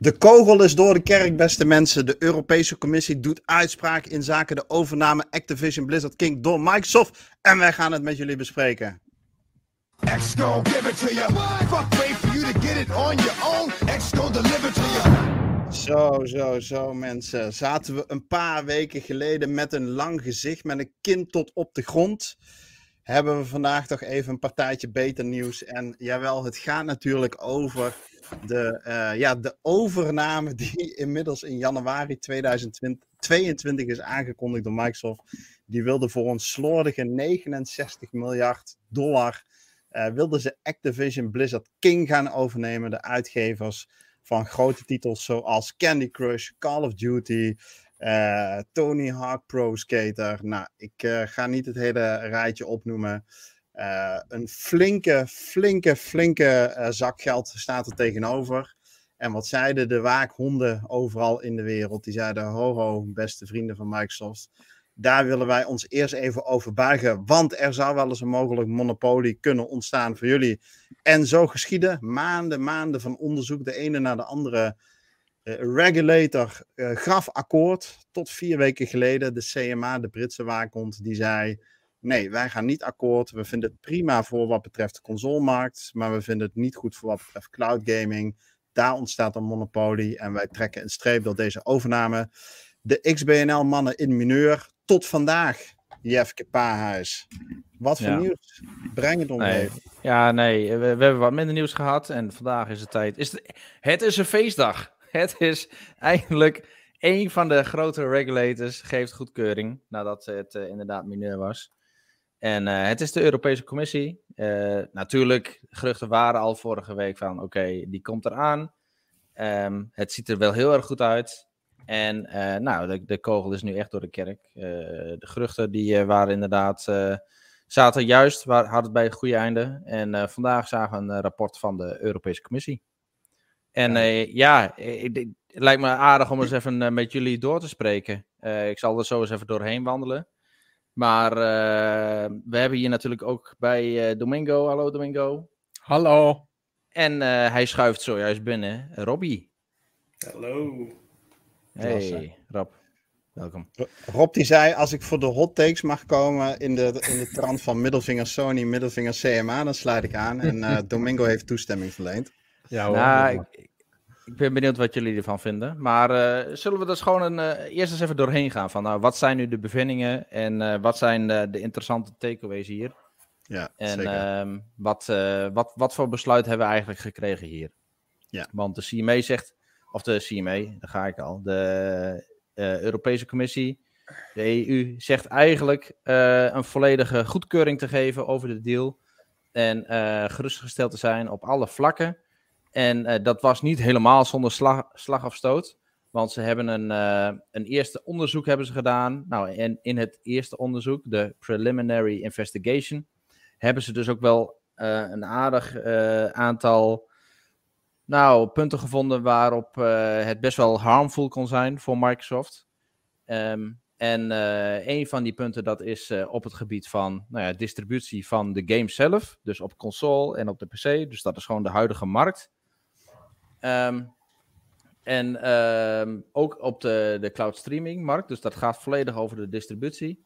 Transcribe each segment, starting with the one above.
De kogel is door de kerk, beste mensen. De Europese Commissie doet uitspraak in zaken de overname Activision Blizzard King door Microsoft. En wij gaan het met jullie bespreken. X give it to you. Fuck wait for you to get it on your own. X deliver to you. Zo, zo, zo mensen. Zaten we een paar weken geleden met een lang gezicht, met een kin tot op de grond. Hebben we vandaag toch even een partijtje beter nieuws. En jawel, het gaat natuurlijk over de, uh, ja, de overname die inmiddels in januari 2022 is aangekondigd door Microsoft. Die wilde voor een slordige 69 miljard dollar uh, wilden ze Activision Blizzard King gaan overnemen. De uitgevers van grote titels zoals Candy Crush, Call of Duty, uh, Tony Hawk Pro Skater. Nou, ik ga niet het hele rijtje opnoemen. Uh, een flinke, flinke, flinke zak geld staat er tegenover. En wat zeiden de waakhonden overal in de wereld? Die zeiden: Ho, ho, beste vrienden van Microsoft. Daar willen wij ons eerst even over buigen. Want er zou wel eens een mogelijk monopolie kunnen ontstaan voor jullie. En zo geschieden. Maanden, maanden van onderzoek. De ene na de andere. Uh, regulator gaf akkoord. Tot vier weken geleden. De CMA, de Britse waakhond, die zei nee, wij gaan niet akkoord. We vinden het prima voor wat betreft de consolemarkt, maar we vinden het niet goed voor wat betreft cloud gaming. Daar ontstaat een monopolie en wij trekken een streep door deze overname. De XBNL-mannen in mineur tot vandaag. Jefke Pahuis. Wat voor nieuws? Breng het ons nee. Ja, nee, we, we, hebben wat minder nieuws gehad en vandaag is het tijd. Is het, het is een feestdag. Het is eigenlijk een van de grote regulators geeft goedkeuring nadat het uh, inderdaad mineur was. En uh, het is de Europese Commissie. Uh, natuurlijk, geruchten waren al vorige week van oké, die komt eraan. Um, het ziet er wel heel erg goed uit. En nou, de, de, kogel is nu echt door de kerk. de geruchten die waren inderdaad, zaten juist, waar, hadden het bij het goede einde. En vandaag zagen we een rapport van de Europese Commissie. En ja, het lijkt me aardig om eens even met jullie door te spreken. ik zal er zo eens even doorheen wandelen. Maar uh, we hebben hier natuurlijk ook bij uh, Domingo. Hallo Domingo. Hallo. En uh, hij schuift zojuist binnen. Robbie. Hallo. Hey Rob. Welkom. Rob die zei, als ik voor de hot takes mag komen in de, in de trant van middelvinger Sony, middelvinger CMA, dan sluit ik aan. En Domingo heeft toestemming verleend. Ja hoor. Nou, ik ben benieuwd wat jullie ervan vinden. Maar uh, zullen we dus gewoon een, uh, eerst eens even doorheen gaan van nou, wat zijn nu de bevindingen en uh, wat zijn de interessante takeaways hier? Ja, en zeker. Ehm, wat, wat, wat voor besluit hebben we eigenlijk gekregen hier? Ja. Want de CMA zegt, of de CMA, daar ga ik al, de Europese Commissie, de EU, zegt eigenlijk een volledige goedkeuring te geven over de deal. En gerustgesteld te zijn op alle vlakken. En uh, dat was niet helemaal zonder slag, slag of stoot. Want ze hebben een, uh, een eerste onderzoek hebben ze gedaan. Nou, en in het eerste onderzoek, de preliminary investigation, hebben ze dus ook wel uh, een aardig aantal nou, punten gevonden waarop het best wel harmful kon zijn voor Microsoft. Um, en een van die punten dat is op het gebied van nou ja, distributie van de game zelf. Dus op console en op de PC. Dus dat is gewoon de huidige markt. Um, en um, ook op de, de cloud streaming markt. Dus dat gaat volledig over de distributie.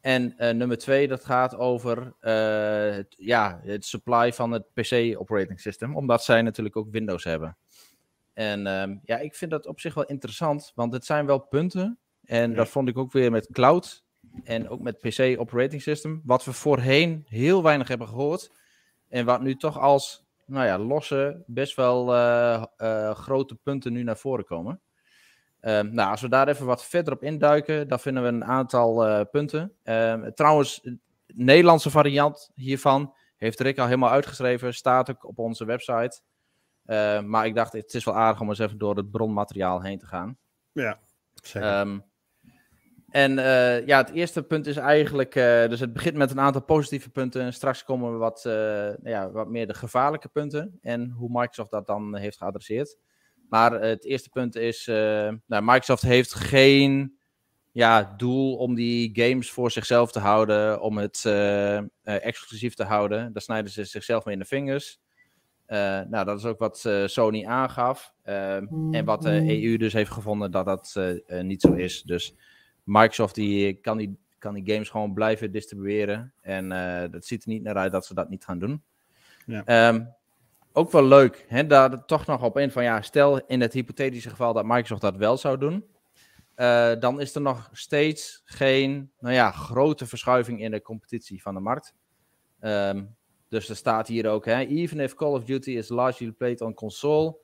En uh, nummer twee, dat gaat over uh, het, ja, het supply van het PC operating system. Omdat zij natuurlijk ook Windows hebben. En um, ja, ik vind dat op zich wel interessant. Want het zijn wel punten. En ja. dat vond ik ook weer met cloud. En ook met PC operating system. Wat we voorheen heel weinig hebben gehoord. En wat nu toch als nou ja, losse, best wel uh, uh, grote punten nu naar voren komen. Uh, nou, als we daar even wat verder op induiken, dan vinden we een aantal uh, punten. Ehm, trouwens, de Nederlandse variant hiervan heeft Rick al helemaal uitgeschreven, staat ook op onze website. Ehm, maar ik dacht, het is wel aardig om eens even door het bronmateriaal heen te gaan. Ja, zeker. Um, en uh, ja, het eerste punt is eigenlijk, uh, dus het begint met een aantal positieve punten. En straks komen we wat, uh, ja, wat meer de gevaarlijke punten en hoe Microsoft dat dan heeft geadresseerd. Maar het eerste punt is, nou, Microsoft heeft geen ja, doel om die games voor zichzelf te houden, om het exclusief te houden. Daar snijden ze zichzelf mee in de vingers. nou, dat is ook wat Sony aangaf. en wat de EU dus heeft gevonden dat dat niet zo is. Dus Microsoft die kan, die, kan die games gewoon blijven distribueren. En dat ziet er niet naar uit dat ze dat niet gaan doen. Ja. Ehm, ook wel leuk, hè, daar toch nog op in van ja, stel in het hypothetische geval dat Microsoft dat wel zou doen. Uh, dan is er nog steeds geen nou ja, grote verschuiving in de competitie van de markt. Um, dus er staat hier ook, hè, even if Call of Duty is largely played on console,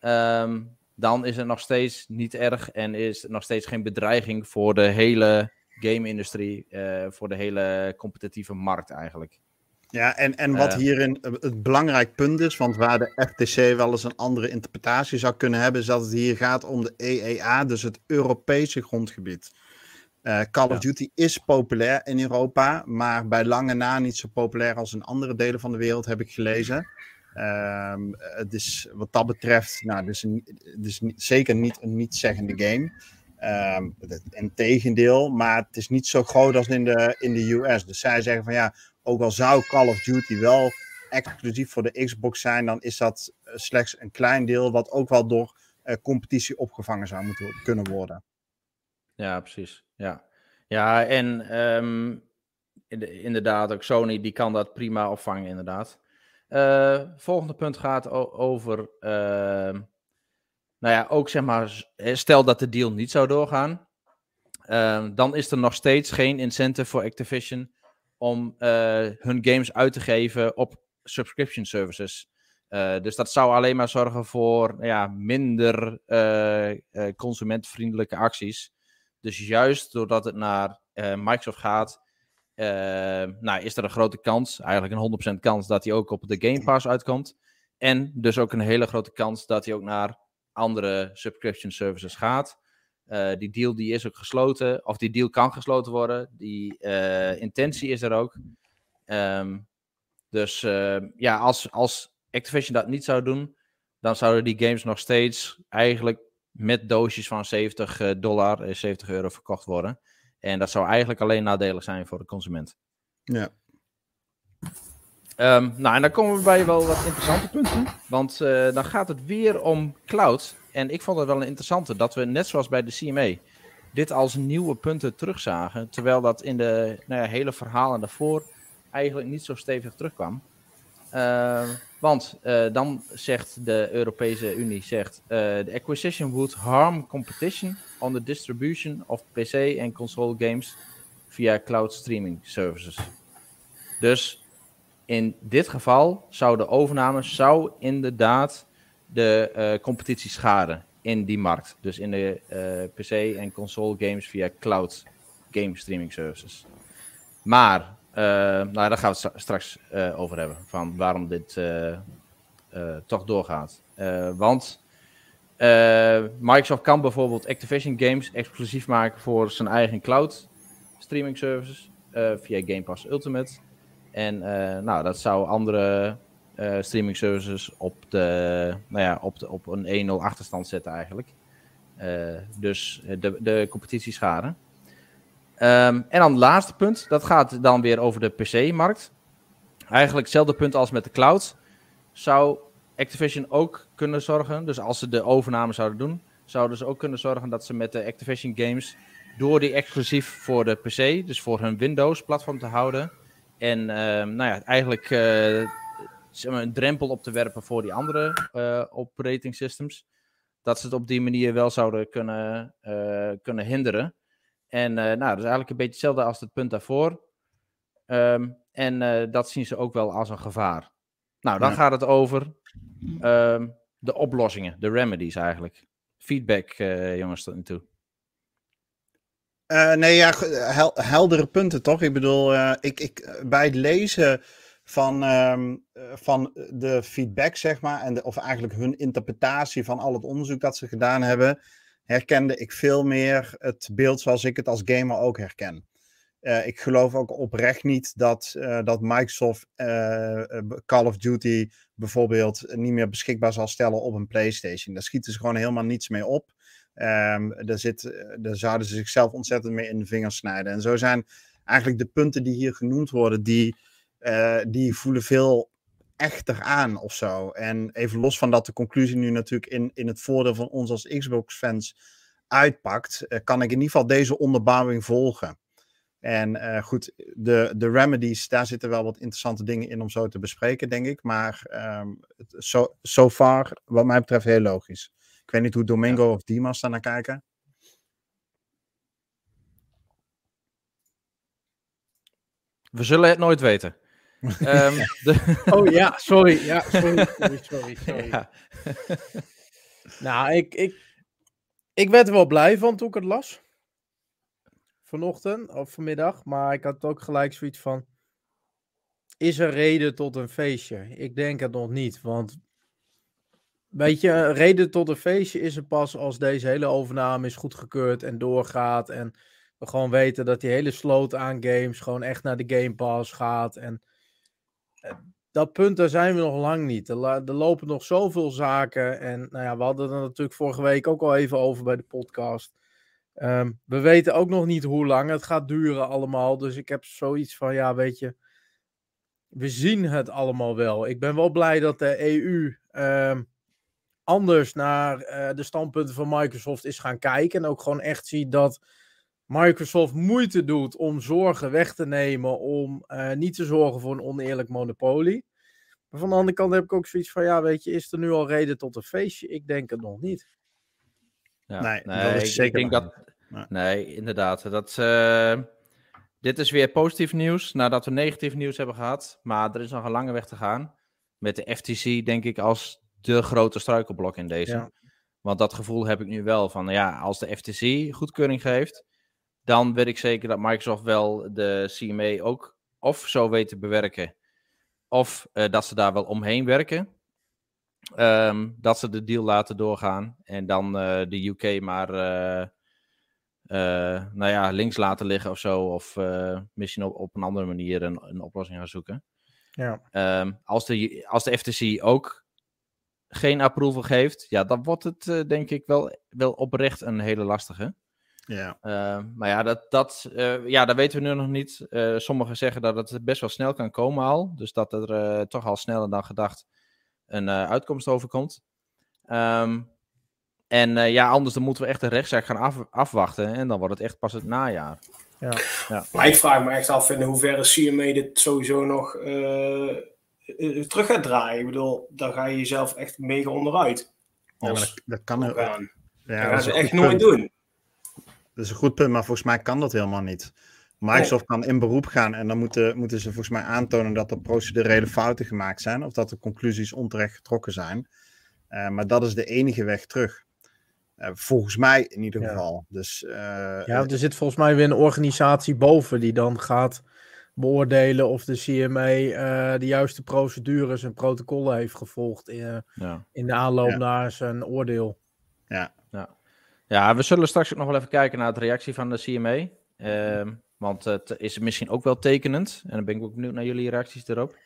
um, dan is het nog steeds niet erg en is er nog steeds geen bedreiging voor de hele game-industrie, uh, voor de hele competitieve markt eigenlijk. Ja, en, en wat uh, hierin het belangrijk punt is, want waar de FTC wel eens een andere interpretatie zou kunnen hebben, is dat het hier gaat om de EEA, dus het Europese grondgebied. Uh, Call of Duty is populair in Europa, maar bij lange na niet zo populair als in andere delen van de wereld, heb ik gelezen. Uh, het is wat dat betreft, nou, is niet, zeker niet een niet-zeggende game. Um, Integendeel, maar het is niet zo groot als in de, in de US. Dus zij zeggen van ja, ook al zou Call of Duty wel exclusief voor de Xbox zijn, dan is dat eh, slechts een klein deel wat ook wel door uh, competitie opgevangen zou moeten kunnen worden. Ja, precies. Ja, ja en um, inderdaad, ook Sony die kan dat prima opvangen, inderdaad. Uh, volgende punt gaat over, uh, nou ja, ook zeg maar, stel dat de deal niet zou doorgaan, uh, dan is er nog steeds geen incentive voor Activision om uh, hun games uit te geven op subscription services. Dus dat zou alleen maar zorgen voor ja, minder consumentvriendelijke acties. Dus juist doordat het naar Microsoft gaat, nou, is er een grote kans, eigenlijk een 100% kans, dat hij ook op de Game Pass uitkomt. En dus ook een hele grote kans dat hij ook naar andere subscription services gaat. Uh, die deal die is ook gesloten, of die deal kan gesloten worden. Die uh, intentie is er ook. Um, dus uh, ja, als, als Activision dat niet zou doen, dan zouden die games nog steeds eigenlijk met doosjes van 70 dollar, 70 euro verkocht worden. En dat zou eigenlijk alleen nadelig zijn voor de consument. Ja. Um, nou, en dan komen we bij wel wat interessante punten. Want dan gaat het weer om cloud. En ik vond het wel een interessante dat we, net zoals bij de CMA, dit als nieuwe punten terugzagen. Terwijl dat in de nou ja, hele verhalen daarvoor eigenlijk niet zo stevig terugkwam. Uh, want uh, dan zegt de Europese Unie, zegt, uh, the acquisition would harm competition on the distribution of PC en console games via cloud streaming services. Dus in dit geval zou de overname zou inderdaad de uh, competitie schaden in die markt. Dus in de PC en console games via cloud game streaming services. Maar, nou daar gaan we het straks over hebben. Van waarom dit toch doorgaat. want Microsoft kan bijvoorbeeld Activision games exclusief maken voor zijn eigen cloud streaming services. via Game Pass Ultimate. En nou, dat zou andere uh, streaming services op, de, nou ja, op, de, op een 1-0 achterstand zetten eigenlijk. Dus de, de competitie schade. Um, en dan het laatste punt, dat gaat dan weer over de PC-markt. Eigenlijk hetzelfde punt als met de cloud. Zou Activision ook kunnen zorgen, dus als ze de overname zouden doen, zouden ze ook kunnen zorgen dat ze met de Activision games, door die exclusief voor de PC, dus voor hun Windows-platform te houden, en uh, nou ja, eigenlijk uh, een drempel op te werpen voor die andere uh, operating systems. Dat ze het op die manier wel zouden kunnen, uh, kunnen hinderen. En uh, nou, dat is eigenlijk een beetje hetzelfde als het punt daarvoor. Um, en dat zien ze ook wel als een gevaar. Nou, dan ja. gaat het over um, de oplossingen, de remedies eigenlijk. Feedback, jongens, tot nu toe. Uh, nee, ja, hel heldere punten toch? Ik bedoel, uh, ik, ik, bij het lezen van, um, van de feedback, zeg maar, en de, of eigenlijk hun interpretatie van al het onderzoek dat ze gedaan hebben, herkende ik veel meer het beeld zoals ik het als gamer ook herken. Uh, ik geloof ook oprecht niet dat, uh, dat Microsoft uh, Call of Duty bijvoorbeeld niet meer beschikbaar zal stellen op een PlayStation. Daar schieten ze gewoon helemaal niets mee op. Um, daar, zit, daar zouden ze zichzelf ontzettend mee in de vingers snijden. En zo zijn eigenlijk de punten die hier genoemd worden, die, die voelen veel echter aan of zo. En even los van dat de conclusie nu natuurlijk in, in het voordeel van ons als Xbox-fans uitpakt, eh, kan ik in ieder geval deze onderbouwing volgen. En uh, goed, de, de remedies, daar zitten wel wat interessante dingen in om zo te bespreken, denk ik. Maar um, so, so far, wat mij betreft, heel logisch. Ik weet niet hoe Domingo ja. of Dimas daar naar kijken. We zullen het nooit weten. Um, de... Oh ja, sorry. Ja, sorry, sorry, sorry. sorry. Ja. nou, ik, ik, ik werd er wel blij van toen ik het las. Vanochtend of vanmiddag. Maar ik had ook gelijk zoiets van. Is er reden tot een feestje? Ik denk het nog niet. Want. Weet je, een reden tot een feestje is er pas als deze hele overname is goedgekeurd en doorgaat. En we gewoon weten dat die hele sloot aan games gewoon echt naar de Game Pass gaat. En dat punt, daar zijn we nog lang niet. Er, lopen nog zoveel zaken. En nou ja, we hadden er natuurlijk vorige week ook al even over bij de podcast. Um, we weten ook nog niet hoe lang het gaat duren allemaal. Dus ik heb zoiets van, ja, weet je, we zien het allemaal wel. Ik ben wel blij dat de EU ehm, anders naar uh, de standpunten van Microsoft is gaan kijken. En ook gewoon echt ziet dat Microsoft moeite doet om zorgen weg te nemen, om uh, niet te zorgen voor een oneerlijk monopolie. Maar van de andere kant heb ik ook zoiets van, ja, weet je, is er nu al reden tot een feestje? Ik denk het nog niet. Ja, nee, nee dat is zeker ik denk dat, nee. nee. inderdaad. Dat, uh, dit is weer positief nieuws nadat we negatief nieuws hebben gehad. Maar er is nog een lange weg te gaan. Met de FTC, denk ik, als de grote struikelblok in deze. Ja. Want dat gevoel heb ik nu wel van, ja, als de FTC goedkeuring geeft, dan weet ik zeker dat Microsoft wel de CMA ook of zo weet te bewerken, of uh, dat ze daar wel omheen werken. Um, dat ze de deal laten doorgaan en dan uh, de UK maar uh, nou ja, links laten liggen of zo. Of misschien op, op een andere manier een, een oplossing gaan zoeken. Ja. Um, als, de, als de FTC ook geen approval geeft, ja, dan wordt het denk ik wel, wel oprecht een hele lastige. Ja. Uh, maar ja, dat, dat, uh, ja, dat weten we nu nog niet. Uh, sommigen zeggen dat het best wel snel kan komen al. Dus dat er eh, toch al sneller dan gedacht een uitkomst overkomt. Um, en ja, anders dan moeten we echt de rechtszaak gaan af, afwachten. En dan wordt het echt pas het najaar. Ja. ja. Maar ik vraag me echt af in hoeverre CMA dit sowieso nog terug gaat draaien. Ik bedoel, dan ga je jezelf echt mega onderuit. Ja, dat, dat, kan er. Ja, dat gaan ze echt nooit doen. Dat is een goed punt, maar volgens mij kan dat helemaal niet. Microsoft kan in beroep gaan en dan moeten, moeten ze volgens mij aantonen dat er procedurele fouten gemaakt zijn of dat de conclusies onterecht getrokken zijn. Uh, maar dat is de enige weg terug. Uh, volgens mij in ieder ja. geval. Dus, uh, ja, er zit volgens mij weer een organisatie boven die dan gaat beoordelen of de CMA de juiste procedures en protocollen heeft gevolgd in, ja. in de aanloop ja. naar zijn oordeel. Ja, ja, we zullen straks ook nog wel even kijken naar de reactie van de CMA. Uh, want het is misschien ook wel tekenend. En dan ben ik ook benieuwd naar jullie reacties erop.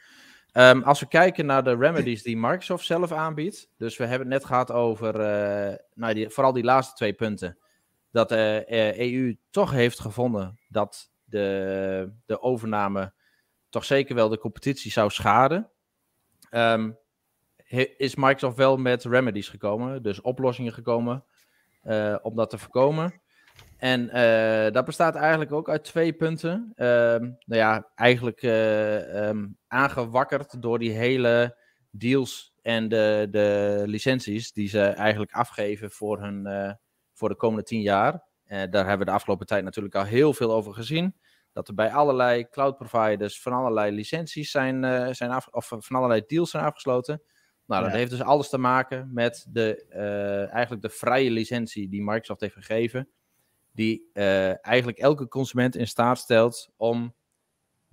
Um, als we kijken naar de remedies die Microsoft zelf aanbiedt. Dus we hebben het net gehad over uh, nou die, vooral die laatste twee punten. Dat de uh, EU toch heeft gevonden dat de, de overname toch zeker wel de competitie zou schaden. Um, is Microsoft wel met remedies gekomen, dus oplossingen gekomen uh, om dat te voorkomen. En uh, dat bestaat eigenlijk ook uit twee punten. Uh, nou ja, eigenlijk uh, um, aangewakkerd door die hele deals en de, de licenties die ze eigenlijk afgeven voor, hun, voor de komende tien jaar. daar hebben we de afgelopen tijd natuurlijk al heel veel over gezien. Dat er bij allerlei cloud providers van allerlei licenties zijn, zijn af, of van allerlei deals zijn afgesloten. Nou, dat heeft dus alles te maken met de, uh, eigenlijk de vrije licentie die Microsoft heeft gegeven. Die uh, eigenlijk elke consument in staat stelt om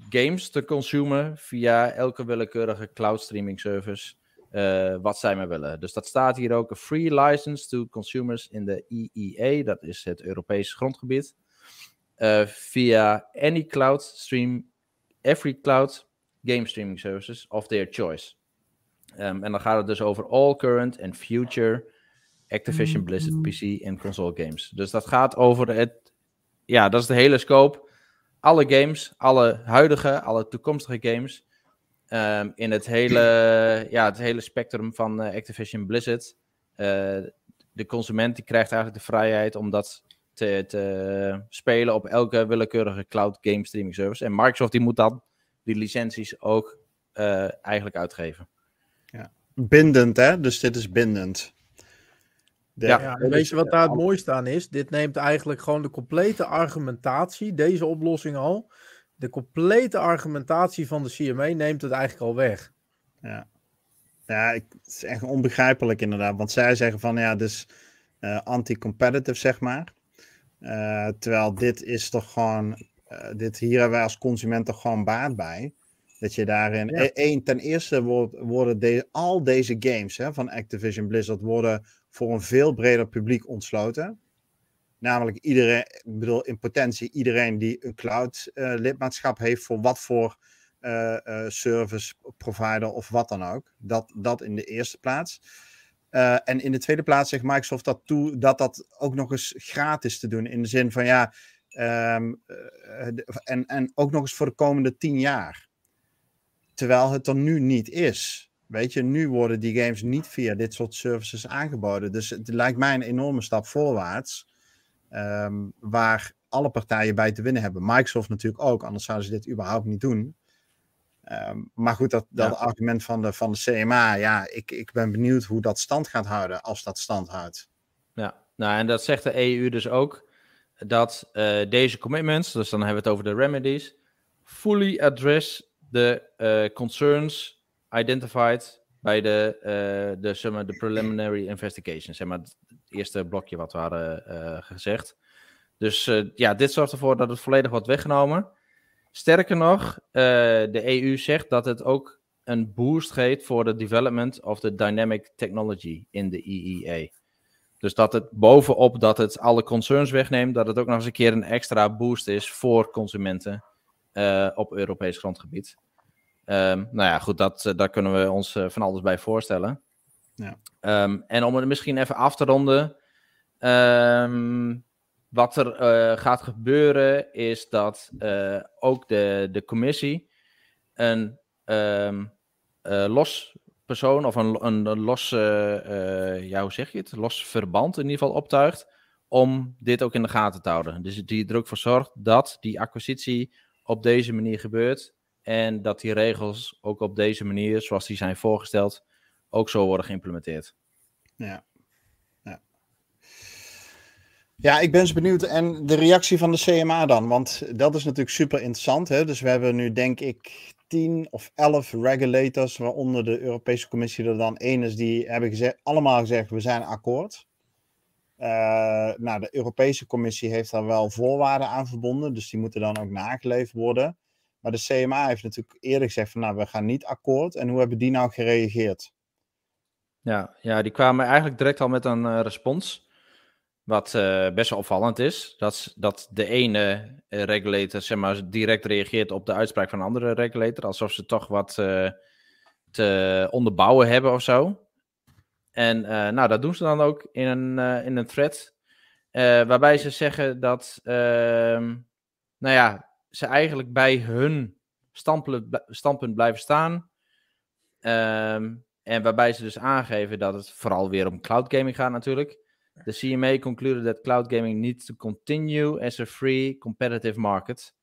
games te consumen via elke willekeurige cloud streaming service. Uh, wat zij maar willen. Dus dat staat hier ook: a free license to consumers in de EEA, dat is het Europese grondgebied. via any cloud stream, every cloud game streaming services of their choice. Um, en dan gaat het dus over all current and future Activision Blizzard mm. PC en console games. Dus dat gaat over het, ja, dat is de hele scope. Alle games, alle huidige, alle toekomstige games. ehm, in het hele, ja, het hele spectrum van uh, Activision Blizzard. de consument die krijgt eigenlijk de vrijheid om dat te, te, spelen op elke willekeurige cloud game streaming service. En Microsoft die moet dan die licenties ook eigenlijk uitgeven. Ja. Bindend, hè? Dus dit is bindend. Ja, ja weet je wat daar het mooiste aan is? Dit neemt eigenlijk gewoon de complete argumentatie, deze oplossing al, de complete argumentatie van de CMA neemt het eigenlijk al weg. Ja, ja ik, het is echt onbegrijpelijk inderdaad. Want zij zeggen van ja, dus uh, anti-competitive zeg maar. Uh, terwijl dit is toch gewoon, uh, dit hier hebben wij als consument toch gewoon baat bij. Dat je daarin, ja. één, ten eerste worden de, al deze games hè, van Activision Blizzard worden voor een veel breder publiek ontsloten. Namelijk iedereen, ik bedoel in potentie iedereen die een cloud uh, lidmaatschap heeft voor wat voor uh, uh, service provider of wat dan ook. Dat, dat in de eerste plaats. en in de tweede plaats zegt Microsoft dat toe dat dat ook nog eens gratis te doen. In de zin van ja, um, en, en ook nog eens voor de komende tien jaar. Terwijl het er nu niet is. Weet je, nu worden die games niet via dit soort services aangeboden. Dus het lijkt mij een enorme stap voorwaarts. Um, waar alle partijen bij te winnen hebben. Microsoft natuurlijk ook, anders zouden ze dit überhaupt niet doen. Um, maar goed, dat, dat ja. argument van de, van de CMA, ja, ik, ik ben benieuwd hoe dat stand gaat houden als dat stand houdt. Ja, nou en dat zegt de EU dus ook, dat uh, deze commitments, dus dan hebben we het over de remedies, fully address the uh, concerns identified bij de, uh, de, zeg de preliminary investigation. Zeg maar het eerste blokje wat we hadden uh, gezegd. Dus ja, dit zorgt ervoor dat het volledig wordt weggenomen. Sterker nog, de EU zegt dat het ook een boost geeft voor de development of the dynamic technology in de EEA. Dus dat het bovenop dat het alle concerns wegneemt, dat het ook nog eens een keer een extra boost is voor consumenten op Europees grondgebied. Um, nou ja, goed, dat, uh, daar kunnen we ons uh, van alles bij voorstellen. Ja. Um, en om het misschien even af te ronden. Um, wat er uh, gaat gebeuren is dat ook de, de commissie een los persoon of een, een, een los, ja, hoe zeg je het? Los verband in ieder geval optuigt om dit ook in de gaten te houden. Dus die er ook voor zorgt dat die acquisitie op deze manier gebeurt en dat die regels ook op deze manier, zoals die zijn voorgesteld, ook zo worden geïmplementeerd. Ja. Ja, ik ben eens benieuwd. En de reactie van de CMA dan? Want dat is natuurlijk super interessant. Hè? Dus we hebben nu, denk ik, tien of elf regulators, waaronder de Europese Commissie er dan één is, die hebben gezegd, allemaal gezegd: we zijn akkoord. Uh, nou, de Europese Commissie heeft daar wel voorwaarden aan verbonden, dus die moeten dan ook nageleefd worden. Maar de CMA heeft natuurlijk eerder gezegd van nou, we gaan niet akkoord. En hoe hebben die nou gereageerd? Ja, ja die kwamen eigenlijk direct al met een uh, respons. Wat uh, best wel opvallend is. Dat, dat de ene uh, regulator zeg maar, direct reageert op de uitspraak van een andere regulator. Alsof ze toch wat te onderbouwen hebben of zo. En nou, dat doen ze dan ook in een, in een thread. waarbij ze zeggen dat, ehm, nou ja, ze eigenlijk bij hun standpunt, blijven staan. Um, en waarbij ze dus aangeven dat het vooral weer om cloud gaming gaat natuurlijk. De CMA concluded that cloud gaming needs to continue as a free competitive market.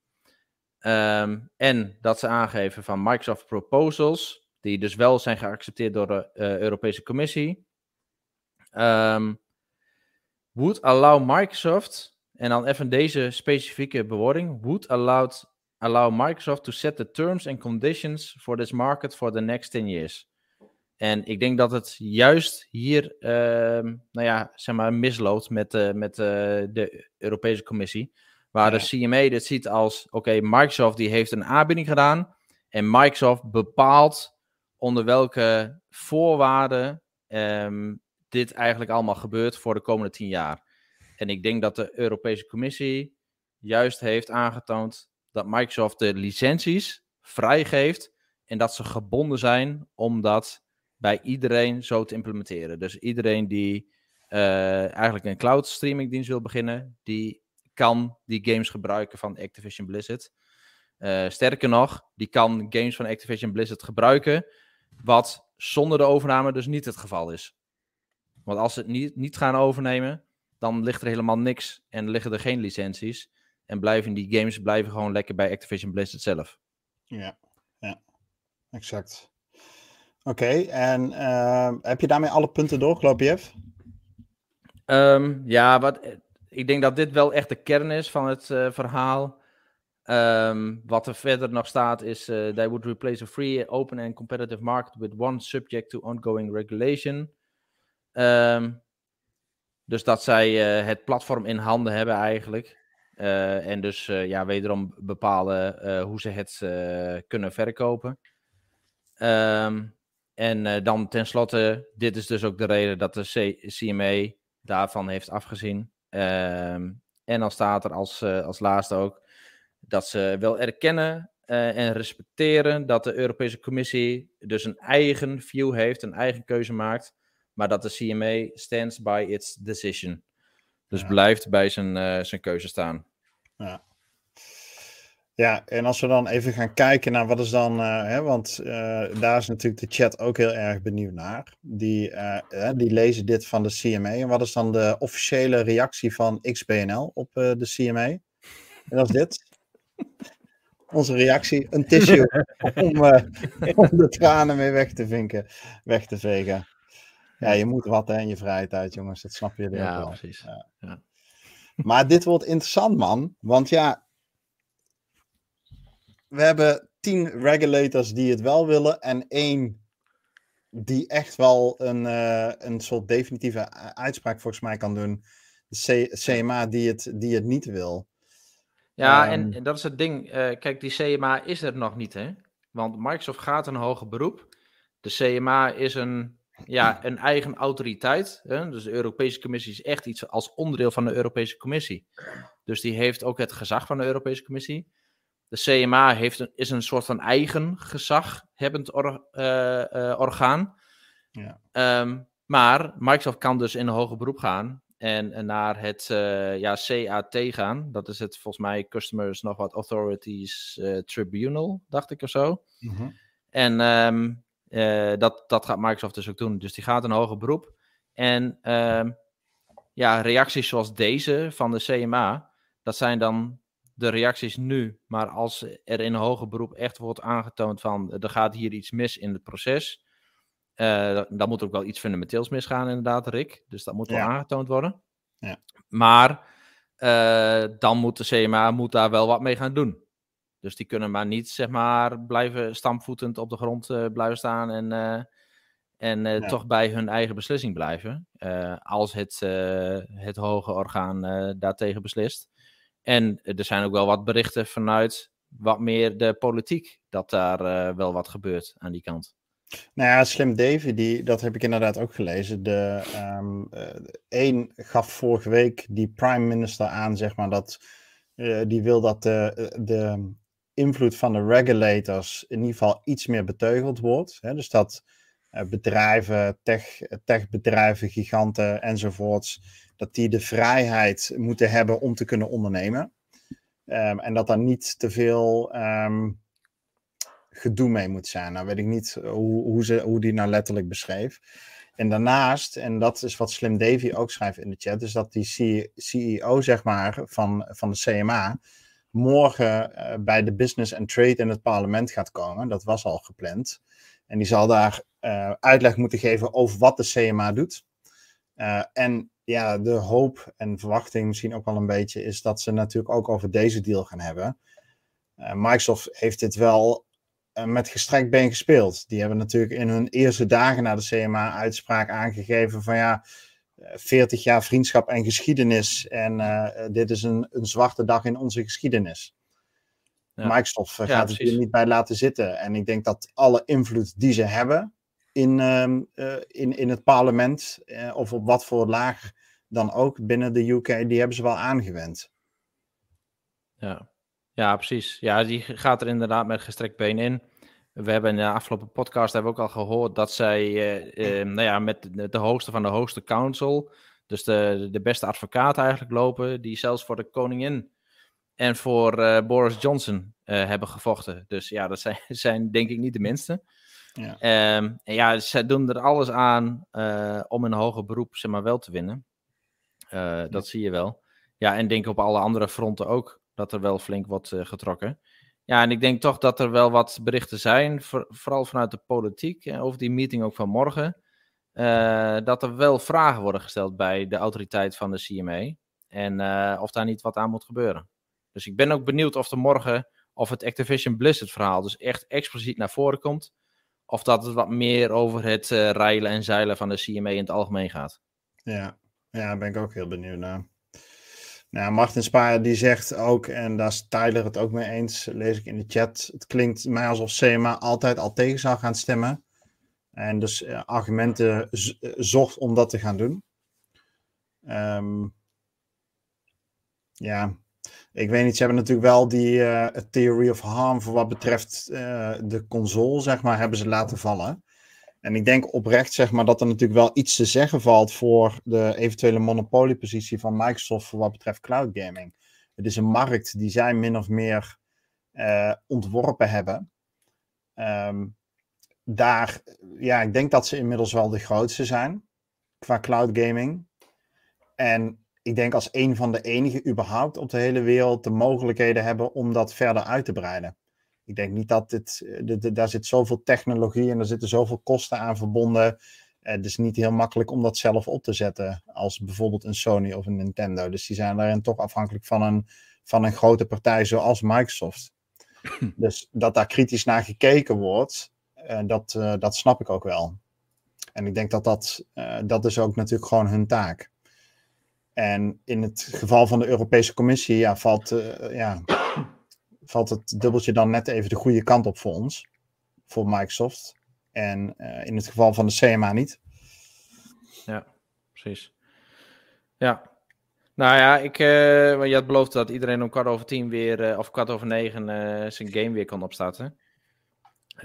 Um, en dat ze aangeven van Microsoft proposals, die dus wel zijn geaccepteerd door de uh, Europese Commissie, um, would allow Microsoft en dan even deze specifieke bewoording. Would allowed, allow Microsoft to set the terms and conditions for this market for the next 10 years. En ik denk dat het juist hier, uh, nou ja, zeg maar, misloopt met, uh, met uh, de Europese Commissie. Waar ja. de CMA dit ziet als, oké, okay, Microsoft die heeft een aanbieding gedaan. En Microsoft bepaalt onder welke voorwaarden um, dit eigenlijk allemaal gebeurt voor de komende 10 jaar. En ik denk dat de Europese Commissie juist heeft aangetoond dat Microsoft de licenties vrijgeeft en dat ze gebonden zijn om dat bij iedereen zo te implementeren. Dus iedereen die uh, eigenlijk een cloud streaming dienst wil beginnen, die kan die games gebruiken van Activision Blizzard. Uh, sterker nog, die kan games van Activision Blizzard gebruiken, wat zonder de overname dus niet het geval is. Want als ze het niet, niet gaan overnemen, dan ligt er helemaal niks en liggen er geen licenties. En blijven die games blijven gewoon lekker bij Activision Blizzard zelf. Ja, ja, exact. Oké, en uh, heb je daarmee alle punten doorgelopen, Jeff? Um, ja, wat, ik denk dat dit wel echt de kern is van het uh, verhaal. Um, wat er verder nog staat is: uh, they would replace a free, open and competitive market with one subject to ongoing regulation. Um, dus dat zij uh, het platform in handen hebben eigenlijk. Uh, en dus uh, ja, wederom bepalen hoe ze het kunnen verkopen. Um, en dan tenslotte, dit is dus ook de reden dat de CMA daarvan heeft afgezien. Um, en dan staat er als, als laatste ook dat ze wel erkennen en respecteren dat de Europese Commissie dus een eigen view heeft, een eigen keuze maakt maar dat de CMA stands by its decision. Dus blijft bij zijn, uh, zijn keuze staan. Ja. Ja, en als we dan even gaan kijken naar wat is dan, uh, hè, want uh, daar is natuurlijk de chat ook heel erg benieuwd naar. Die, die lezen dit van de CMA. En wat is dan de officiële reactie van XBNL op de CMA? En dat is dit. Onze reactie, een tissue om, om de tranen mee weg te vinken, weg te vegen. Ja, je moet wat hè, in je vrije tijd, jongens. Dat snap je ja, wel. Precies. Ja, precies. Maar dit wordt interessant, man. Want ja, we hebben tien regulators die het wel willen en één die echt wel een, uh, een soort definitieve uitspraak volgens mij kan doen. De CMA die het, die het niet wil. Ja, um, en, en, dat is het ding. Uh, kijk, die CMA is er nog niet, hè? Want Microsoft gaat een hoger beroep. De CMA is een ja, een eigen autoriteit. Hè? Dus de Europese Commissie is echt iets als onderdeel van de Europese Commissie. Dus die heeft ook het gezag van de Europese Commissie. De CMA heeft een, is een soort van eigen gezaghebbend or, uh, uh, orgaan. Ja. Um, maar Microsoft kan dus in een hoger beroep gaan en naar het uh, ja, CAT gaan. Dat is het volgens mij Customers nog wat Authorities Tribunal, dacht ik of zo. Mm -hmm. En um, uh, dat, dat gaat Microsoft dus ook doen. Dus die gaat een hoger beroep. En uh, ja, reacties zoals deze van de CMA, dat zijn dan de reacties nu. Maar als er in een hoger beroep echt wordt aangetoond van er gaat hier iets mis in het proces, uh, dan moet er ook wel iets fundamenteels misgaan, inderdaad, Rick. Dus dat moet wel Ja. aangetoond worden. Ja. Maar uh, dan moet de CMA moet daar wel wat mee gaan doen. Dus die kunnen maar niet, zeg maar, blijven stampvoetend op de grond uh, blijven staan en, uh, en uh, Ja. toch bij hun eigen beslissing blijven. eh, als het, eh, het hoge orgaan eh, daartegen beslist. En er zijn ook wel wat berichten vanuit wat meer de politiek, dat daar eh, wel wat gebeurt aan die kant. Nou ja, Slim Davy, die, dat heb ik inderdaad ook gelezen. De, eh, één gaf vorige week die prime minister aan, zeg maar, dat eh, die wil dat de, de invloed van de regulators in ieder geval iets meer beteugeld wordt. Hè? Dus dat eh, bedrijven, tech, techbedrijven, giganten enzovoorts, dat die de vrijheid moeten hebben om te kunnen ondernemen. Ehm, en dat daar niet te veel ehm, gedoe mee moet zijn. Nou weet ik niet hoe, hoe, ze, hoe die nou letterlijk beschreef. En daarnaast, en dat is wat Slim Davy ook schrijft in de chat, is dat die CEO zeg maar, van, van de CMA morgen eh, bij de Business and Trade in het parlement gaat komen. Dat was al gepland. En die zal daar eh, uitleg moeten geven over wat de CMA doet. Eh, en ja, de hoop en verwachting misschien ook wel een beetje is dat ze natuurlijk ook over deze deal gaan hebben. Microsoft heeft dit wel met gestrekt been gespeeld. Die hebben natuurlijk in hun eerste dagen na de CMA-uitspraak aangegeven van ja, 40 jaar vriendschap en geschiedenis en eh, dit is een, een zwarte dag in onze geschiedenis. Ja. Microsoft eh, Ja, gaat het hier niet bij laten zitten. En ik denk dat alle invloed die ze hebben in, ehm, eh, in, in het parlement, of op wat voor laag dan ook binnen de UK, die hebben ze wel aangewend. Ja. ja, precies. Ja, die gaat er inderdaad met gestrekt been in. We hebben in de afgelopen podcast hebben we ook al gehoord dat zij eh, eh, nou ja, met de, hoogste van de hoogste council, dus de, de beste advocaat eigenlijk lopen, die zelfs voor de koningin en voor eh, Boris Johnson hebben gevochten. Dus ja, dat zijn, zijn denk ik niet de minste. Ja. Ehm, en ja, zij doen er alles aan om een hoger beroep zeg maar, wel te winnen. dat zie je wel. Ja, en denk op alle andere fronten ook dat er wel flink wordt getrokken. Ja, en ik denk toch dat er wel wat berichten zijn, vooral vanuit de politiek, over die meeting ook van morgen. Uh, dat er wel vragen worden gesteld bij de autoriteit van de CMA. En uh, of daar niet wat aan moet gebeuren. Dus ik ben ook benieuwd of er morgen, of het Activision Blizzard verhaal dus echt expliciet naar voren komt. Of dat het wat meer over het uh, rijlen en zeilen van de CMA in het algemeen gaat. Ja, ja daar ben ik ook heel benieuwd naar. Nou, Martin Spaar die zegt ook, en daar is Tyler het ook mee eens, lees ik in de chat. Het klinkt mij alsof CMA altijd al tegen zou gaan stemmen. En dus uh, argumenten eh, zocht om dat te gaan doen. Um, ja, ik weet niet. Ze hebben natuurlijk wel die uh, theory of harm voor wat betreft de console, zeg maar, hebben ze laten vallen. En ik denk oprecht, zeg maar, dat er natuurlijk wel iets te zeggen valt voor de eventuele monopoliepositie van Microsoft voor wat betreft cloud gaming. Het is een markt die zij min of meer uh, ontworpen hebben. Um, daar, ja, ik denk dat ze inmiddels wel de grootste zijn qua cloud gaming. En ik denk als een van de enige überhaupt op de hele wereld de mogelijkheden hebben om dat verder uit te breiden. Ik denk niet dat dit, de, daar zit zoveel technologie en er zitten zoveel kosten aan verbonden. Het is niet heel makkelijk om dat zelf op te zetten als bijvoorbeeld een Sony of een Nintendo. Dus die zijn daarin toch afhankelijk van een, van een grote partij zoals Microsoft. Dus dat daar kritisch naar gekeken wordt, uh, dat, uh, dat snap ik ook wel. En ik denk dat dat, uh, dat is ook natuurlijk gewoon hun taak. En in het geval van de Europese Commissie ja, valt, ja, valt het dubbeltje dan net even de goede kant op voor ons, voor Microsoft. En in het geval van de CMA niet. Ja, precies. Ja, nou ja, ik, uh, je had beloofd dat iedereen om kwart over tien weer, uh, of kwart over negen, zijn game weer kan opstarten.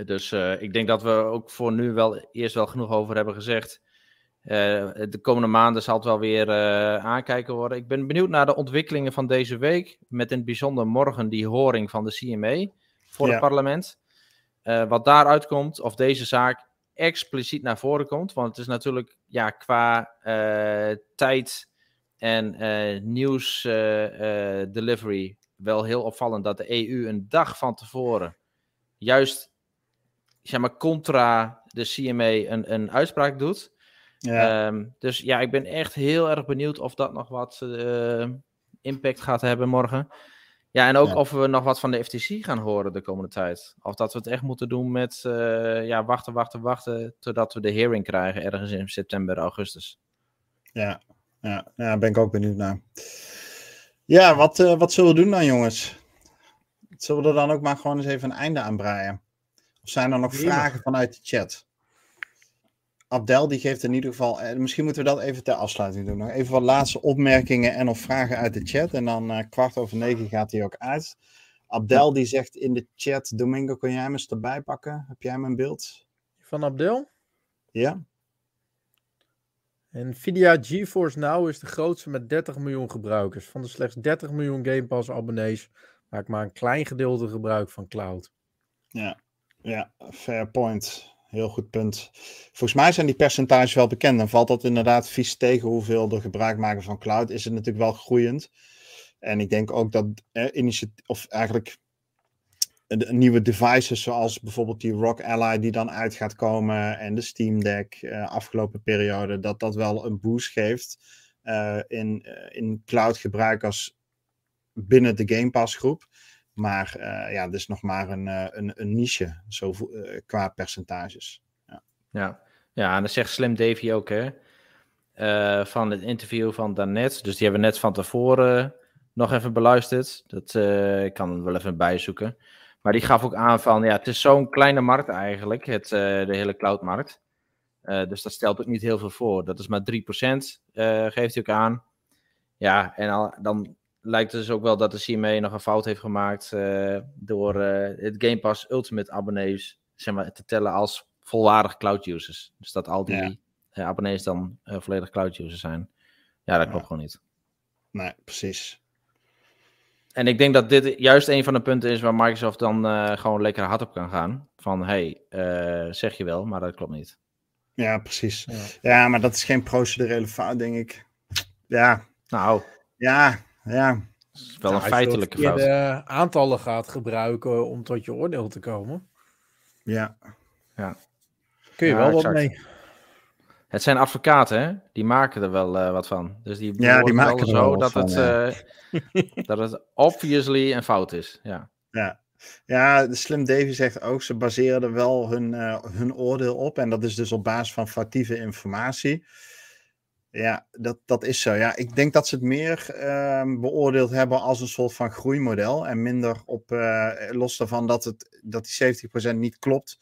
Dus ik denk dat we ook voor nu wel eerst wel genoeg over hebben gezegd. Uh, de komende maanden zal het wel weer uh, aankijken worden. Ik ben benieuwd naar de ontwikkelingen van deze week. Met in het bijzonder morgen die horing van de CMA voor ja. het parlement. wat daaruit komt, of deze zaak expliciet naar voren komt. Want het is natuurlijk ja, qua tijd en nieuws delivery wel heel opvallend dat de EU een dag van tevoren juist zeg maar, contra de CMA een, een uitspraak doet. Ja. Um, dus ja, ik ben echt heel erg benieuwd of dat nog wat uh, impact gaat hebben morgen. Ja, en ook ja. of we nog wat van de FTC gaan horen de komende tijd. Of dat we het echt moeten doen met uh, ja, wachten, wachten, wachten. Totdat we de hearing krijgen ergens in september, augustus. Ja, ja, ja ben ik ook benieuwd naar. Ja, wat, uh, wat zullen we doen dan, jongens? Zullen we er dan ook maar gewoon eens even een einde aan breien? Of zijn er nog vragen vanuit de chat? Abdel die geeft in ieder geval, eh, misschien moeten we dat even ter afsluiting doen. Nog even wat laatste opmerkingen en of vragen uit de chat. En dan uh, kwart over negen gaat hij ook uit. Abdel die zegt in de chat, Domingo, kun jij hem eens erbij pakken? Heb jij mijn beeld? Van Abdel? Ja. Nvidia GeForce Now is de grootste met 30 miljoen gebruikers. Van de slechts 30 miljoen Game Pass abonnees maakt maar een klein gedeelte gebruik van cloud. Ja, ja, fair point. Heel goed punt. Volgens mij zijn die percentages wel bekend. Dan valt dat inderdaad vies tegen hoeveel er gebruik maken van cloud. Is het natuurlijk wel groeiend. En ik denk ook dat eh, initiatief, of eigenlijk de, nieuwe devices zoals bijvoorbeeld die Rock Ally die dan uit gaat komen en de Steam Deck uh, afgelopen periode, dat dat wel een boost geeft uh, in, uh, in cloud gebruikers binnen de Game Pass groep. Maar uh, ja, dus nog maar een, een, een niche zo, uh, qua percentages. Ja. ja. Ja, en dat zegt Slim Davy ook, hè? Van het interview van daarnet. Dus die hebben we net van tevoren nog even beluisterd. Dat ik kan wel even bijzoeken. Maar die gaf ook aan van, ja, het is zo'n kleine markt eigenlijk, het, de hele cloudmarkt. dus dat stelt ook niet heel veel voor. Dat is maar 3%, geeft hij ook aan. Ja, en al, dan lijkt dus ook wel dat de CMA nog een fout heeft gemaakt uh, door uh, het Game Pass Ultimate abonnees zeg maar, te tellen als volwaardig cloud users. Dus dat al die ja. uh, abonnees dan volledig cloud users zijn. Ja, dat klopt ja. gewoon niet. Nee, precies. En ik denk dat dit juist een van de punten is waar Microsoft dan uh, gewoon lekker hard op kan gaan. Van, hey, uh, zeg je wel, maar dat klopt niet. Ja, precies. Ja, ja maar dat is geen procedurele fout, denk ik. Ja. Nou. Ja, ja. Dat is wel nou, een feitelijke fout. Als je de aantallen gaat gebruiken om tot je oordeel te komen. Ja. Ja. Kun je ja, wel wat mee. Het zijn advocaten, hè? Die maken er wel uh, wat van. Dus die ja, die maken er zo wel dat, van, het, ja. uh, dat het obviously een fout is. Ja. Ja. Ja, de Slim Davy zegt ook, ze baseren er wel hun, uh, hun oordeel op. En dat is dus op basis van foutieve informatie. Ja, dat, dat is zo. Ja, ik denk dat ze het meer uh, beoordeeld hebben als een soort van groeimodel. En minder op, uh, los daarvan dat, het, dat die 70% niet klopt.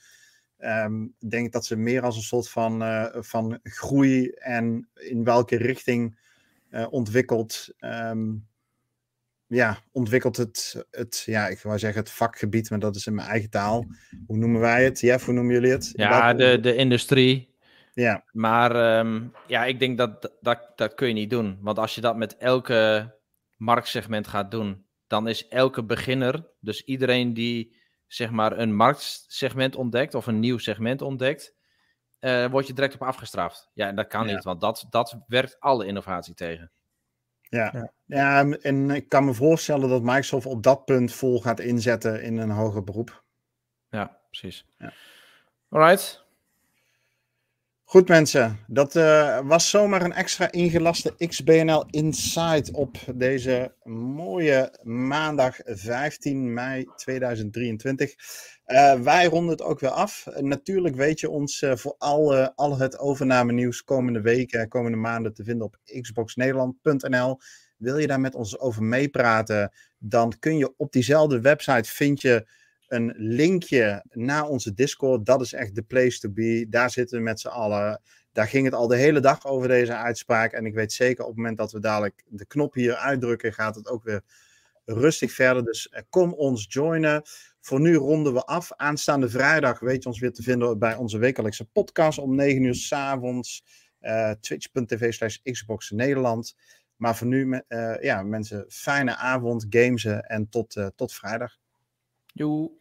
Um, denk ik dat ze meer als een soort van, uh, van groei en in welke richting ontwikkelt. Um, ja, ontwikkelt het, het, ja, ik wou zeggen het vakgebied, maar dat is in mijn eigen taal. Hoe noemen wij het? Jeff, hoe noemen jullie het? Ja, de, de industrie. Ja. Maar um, ja, ik denk dat, dat dat kun je niet doen. Want als je dat met elke marktsegment gaat doen, dan is elke beginner, dus iedereen die zeg maar een marktsegment ontdekt of een nieuw segment ontdekt, uh, word je direct op afgestraft. Ja, en dat kan ja. niet, want dat, dat werkt alle innovatie tegen. Ja. ja. Ja. en ik kan me voorstellen dat Microsoft op dat punt vol gaat inzetten in een hoger beroep. Ja, precies. Ja. Alright. Goed mensen, dat uh, was zomaar een extra ingelaste XBNL Insight op deze mooie maandag 15 mei 2023. Uh, wij ronden het ook weer af. Natuurlijk weet je ons voor al, al het overname nieuws komende weken, komende maanden te vinden op xboxnederland.nl. Wil je daar met ons over meepraten, dan kun je op diezelfde website vind je een linkje naar onze Discord. Dat is echt de place to be. Daar zitten we met z'n allen. Daar ging het al de hele dag over deze uitspraak. En ik weet zeker op het moment dat we dadelijk de knop hier uitdrukken, gaat het ook weer rustig verder. Dus kom ons joinen. Voor nu ronden we af. Aanstaande vrijdag weet je ons weer te vinden bij onze wekelijkse podcast om 9 uur s avonds. Uh, Twitch.tv slash Xbox Nederland. Maar voor nu, uh, ja, mensen, fijne avond, gamezen en tot, tot vrijdag. Joe.